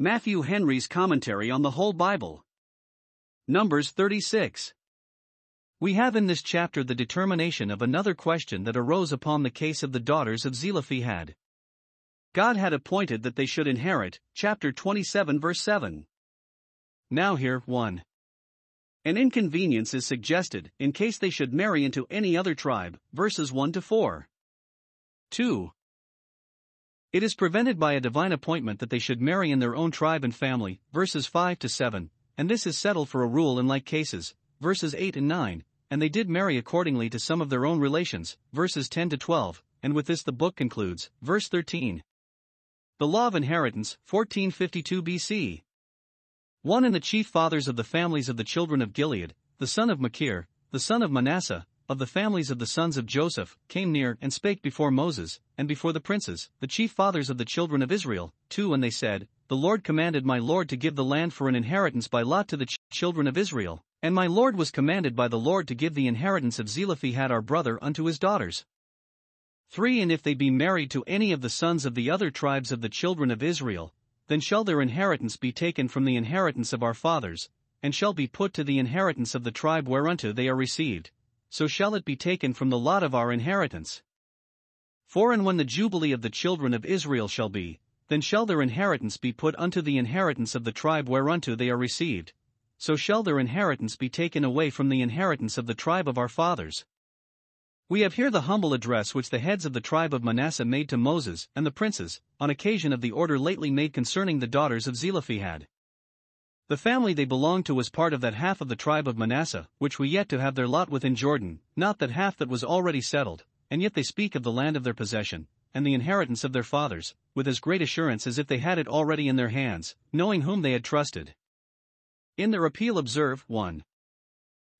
Matthew Henry's Commentary on the Whole Bible. Numbers 36. We have in this chapter the determination of another question that arose upon the case of the daughters of Zelophehad. God had appointed that they should inherit, chapter 27, verse 7. Now, here, 1. An inconvenience is suggested in case they should marry into any other tribe, verses 1 to 4. 2. It is prevented by a divine appointment that they should marry in their own tribe and family, verses 5 to 7, and this is settled for a rule in like cases, verses 8 and 9, and they did marry accordingly to some of their own relations, verses 10 to 12, and with this the book concludes, verse 13. The Law of Inheritance, 1452 BC. One and the chief fathers of the families of the children of Gilead, the son of Machir, the son of Manasseh, of the families of the sons of Joseph, came near and spake before Moses, and before the princes, the chief fathers of the children of Israel, too, and they said, The Lord commanded my Lord to give the land for an inheritance by lot to the ch- children of Israel, and my Lord was commanded by the Lord to give the inheritance of Zelophehad our brother unto his daughters. 3. And if they be married to any of the sons of the other tribes of the children of Israel, then shall their inheritance be taken from the inheritance of our fathers, and shall be put to the inheritance of the tribe whereunto they are received so shall it be taken from the lot of our inheritance. For and when the jubilee of the children of Israel shall be, then shall their inheritance be put unto the inheritance of the tribe whereunto they are received, so shall their inheritance be taken away from the inheritance of the tribe of our fathers. We have here the humble address which the heads of the tribe of Manasseh made to Moses and the princes, on occasion of the order lately made concerning the daughters of Zelophehad. The family they belonged to was part of that half of the tribe of Manasseh, which were yet to have their lot within Jordan, not that half that was already settled, and yet they speak of the land of their possession, and the inheritance of their fathers, with as great assurance as if they had it already in their hands, knowing whom they had trusted. In their appeal, observe 1.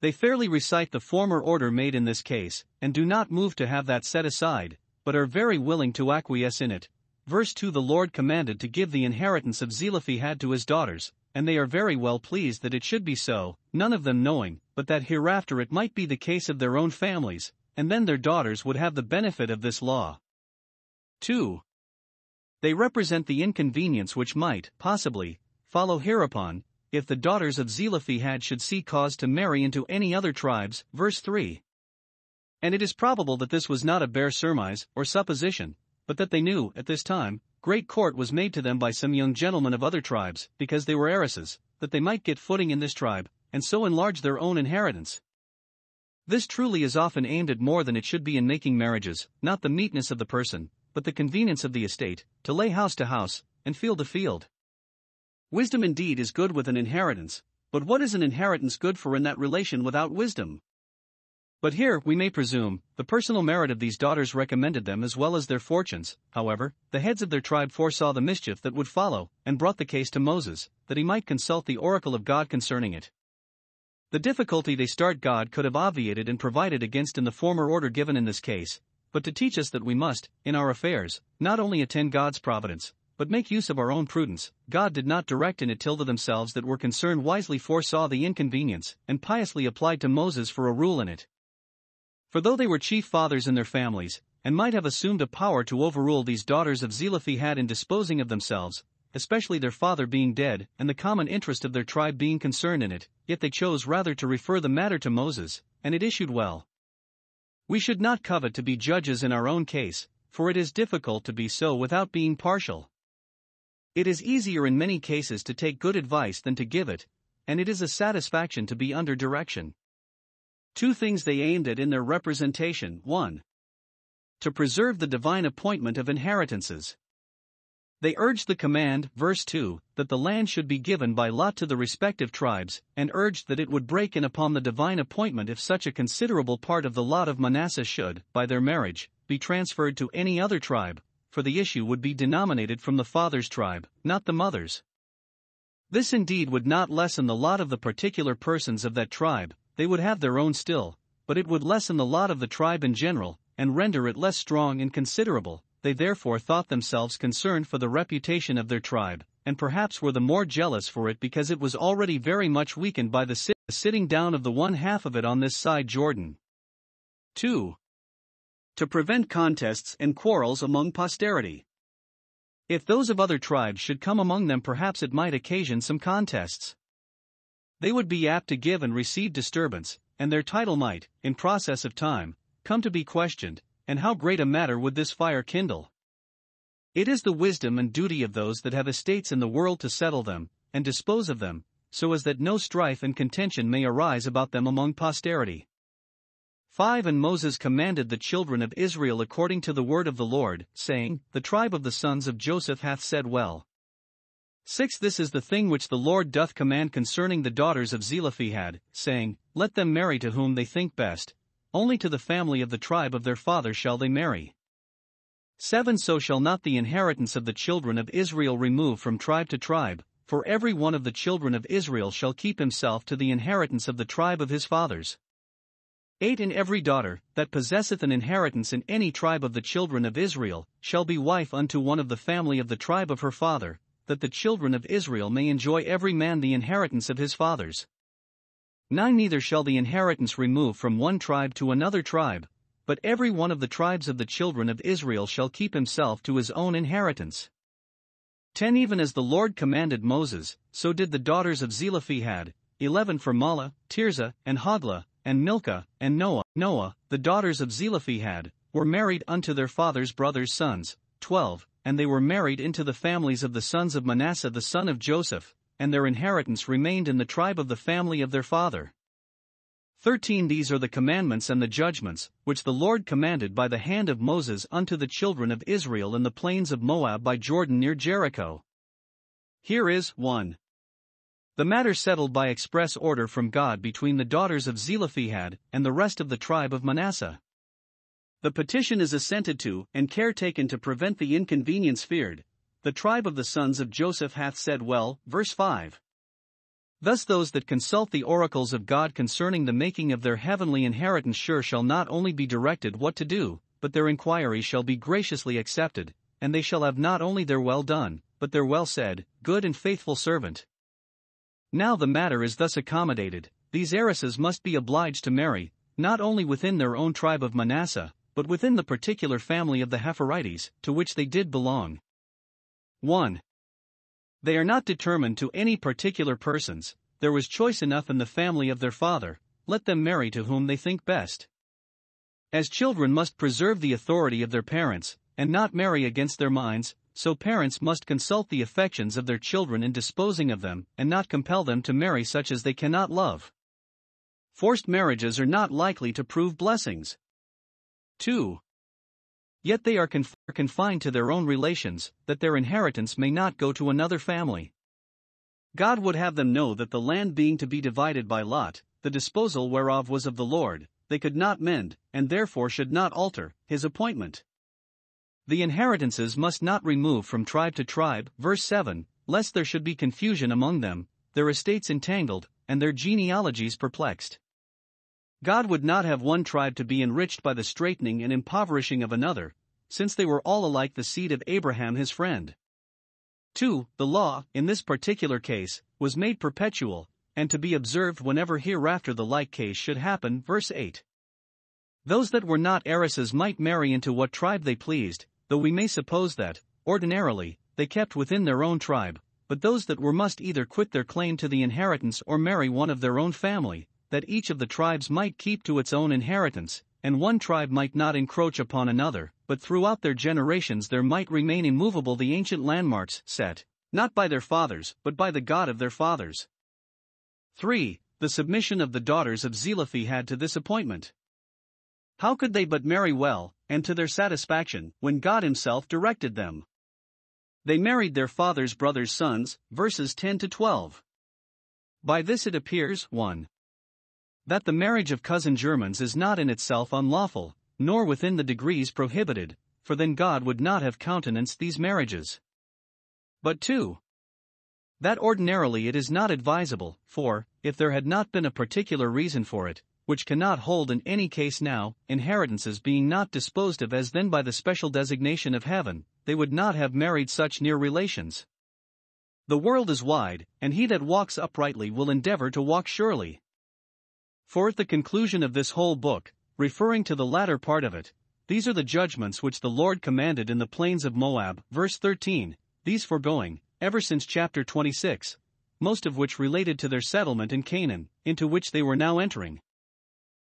They fairly recite the former order made in this case, and do not move to have that set aside, but are very willing to acquiesce in it. Verse 2 The Lord commanded to give the inheritance of Zelophehad to his daughters, and they are very well pleased that it should be so, none of them knowing, but that hereafter it might be the case of their own families, and then their daughters would have the benefit of this law. 2. They represent the inconvenience which might, possibly, follow hereupon, if the daughters of Zelophehad should see cause to marry into any other tribes, verse 3. And it is probable that this was not a bare surmise or supposition, but that they knew, at this time, great court was made to them by some young gentlemen of other tribes, because they were heiresses, that they might get footing in this tribe, and so enlarge their own inheritance. This truly is often aimed at more than it should be in making marriages, not the meetness of the person, but the convenience of the estate, to lay house to house, and field to field. Wisdom indeed is good with an inheritance, but what is an inheritance good for in that relation without wisdom? But here, we may presume, the personal merit of these daughters recommended them as well as their fortunes, however, the heads of their tribe foresaw the mischief that would follow, and brought the case to Moses, that he might consult the oracle of God concerning it. The difficulty they start God could have obviated and provided against in the former order given in this case, but to teach us that we must, in our affairs, not only attend God's providence, but make use of our own prudence, God did not direct in it till themselves that were concerned wisely foresaw the inconvenience, and piously applied to Moses for a rule in it. For though they were chief fathers in their families, and might have assumed a power to overrule these daughters of Zelophehad in disposing of themselves, especially their father being dead and the common interest of their tribe being concerned in it, yet they chose rather to refer the matter to Moses, and it issued well. We should not covet to be judges in our own case, for it is difficult to be so without being partial. It is easier in many cases to take good advice than to give it, and it is a satisfaction to be under direction. Two things they aimed at in their representation 1. To preserve the divine appointment of inheritances. They urged the command, verse 2, that the land should be given by lot to the respective tribes, and urged that it would break in upon the divine appointment if such a considerable part of the lot of Manasseh should, by their marriage, be transferred to any other tribe, for the issue would be denominated from the father's tribe, not the mother's. This indeed would not lessen the lot of the particular persons of that tribe, they would have their own still, but it would lessen the lot of the tribe in general, and render it less strong and considerable. They therefore thought themselves concerned for the reputation of their tribe, and perhaps were the more jealous for it because it was already very much weakened by the sit- sitting down of the one half of it on this side Jordan. 2. To prevent contests and quarrels among posterity. If those of other tribes should come among them, perhaps it might occasion some contests. They would be apt to give and receive disturbance, and their title might, in process of time, come to be questioned, and how great a matter would this fire kindle? It is the wisdom and duty of those that have estates in the world to settle them, and dispose of them, so as that no strife and contention may arise about them among posterity. 5 And Moses commanded the children of Israel according to the word of the Lord, saying, The tribe of the sons of Joseph hath said well. 6 This is the thing which the Lord doth command concerning the daughters of Zelophehad, saying, Let them marry to whom they think best, only to the family of the tribe of their father shall they marry. 7 So shall not the inheritance of the children of Israel remove from tribe to tribe, for every one of the children of Israel shall keep himself to the inheritance of the tribe of his fathers. 8 And every daughter, that possesseth an inheritance in any tribe of the children of Israel, shall be wife unto one of the family of the tribe of her father, that the children of Israel may enjoy every man the inheritance of his fathers. 9 Neither shall the inheritance remove from one tribe to another tribe, but every one of the tribes of the children of Israel shall keep himself to his own inheritance. 10 Even as the Lord commanded Moses, so did the daughters of Zelophehad, 11 for Mahlah, Tirzah, and Hoglah, and Milcah, and Noah, Noah, the daughters of Zelophehad, were married unto their father's brothers' sons, 12, and they were married into the families of the sons of Manasseh the son of Joseph, and their inheritance remained in the tribe of the family of their father. 13 These are the commandments and the judgments, which the Lord commanded by the hand of Moses unto the children of Israel in the plains of Moab by Jordan near Jericho. Here is 1. The matter settled by express order from God between the daughters of Zelophehad and the rest of the tribe of Manasseh. The petition is assented to, and care taken to prevent the inconvenience feared. The tribe of the sons of Joseph hath said well, verse 5. Thus, those that consult the oracles of God concerning the making of their heavenly inheritance sure shall not only be directed what to do, but their inquiry shall be graciously accepted, and they shall have not only their well done, but their well said, good and faithful servant. Now the matter is thus accommodated, these heiresses must be obliged to marry, not only within their own tribe of Manasseh, but within the particular family of the Hepherites, to which they did belong. 1. They are not determined to any particular persons, there was choice enough in the family of their father, let them marry to whom they think best. As children must preserve the authority of their parents, and not marry against their minds, so parents must consult the affections of their children in disposing of them, and not compel them to marry such as they cannot love. Forced marriages are not likely to prove blessings. 2. Yet they are conf- confined to their own relations, that their inheritance may not go to another family. God would have them know that the land being to be divided by lot, the disposal whereof was of the Lord, they could not mend, and therefore should not alter, his appointment. The inheritances must not remove from tribe to tribe, verse 7, lest there should be confusion among them, their estates entangled, and their genealogies perplexed. God would not have one tribe to be enriched by the straitening and impoverishing of another, since they were all alike the seed of Abraham his friend. 2. The law, in this particular case, was made perpetual, and to be observed whenever hereafter the like case should happen. Verse 8. Those that were not heiresses might marry into what tribe they pleased, though we may suppose that, ordinarily, they kept within their own tribe, but those that were must either quit their claim to the inheritance or marry one of their own family, that each of the tribes might keep to its own inheritance, and one tribe might not encroach upon another, but throughout their generations there might remain immovable the ancient landmarks set, not by their fathers, but by the God of their fathers. 3. The submission of the daughters of Zelophehad to this appointment. How could they but marry well, and to their satisfaction, when God Himself directed them? They married their father's brother's sons, verses 10 to 12. By this it appears 1. That the marriage of cousin germans is not in itself unlawful, nor within the degrees prohibited, for then God would not have countenanced these marriages. But 2. That ordinarily it is not advisable, for, if there had not been a particular reason for it, which cannot hold in any case now, inheritances being not disposed of as then by the special designation of heaven, they would not have married such near relations. The world is wide, and he that walks uprightly will endeavor to walk surely. For at the conclusion of this whole book, referring to the latter part of it, These are the judgments which the Lord commanded in the plains of Moab. Verse 13, these foregoing, ever since chapter 26, most of which related to their settlement in Canaan, into which they were now entering.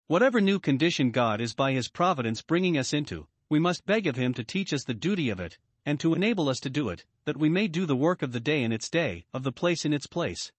Whatever new condition God is by His providence bringing us into, we must beg of Him to teach us the duty of it, and to enable us to do it, that we may do the work of the day in its day, of the place in its place.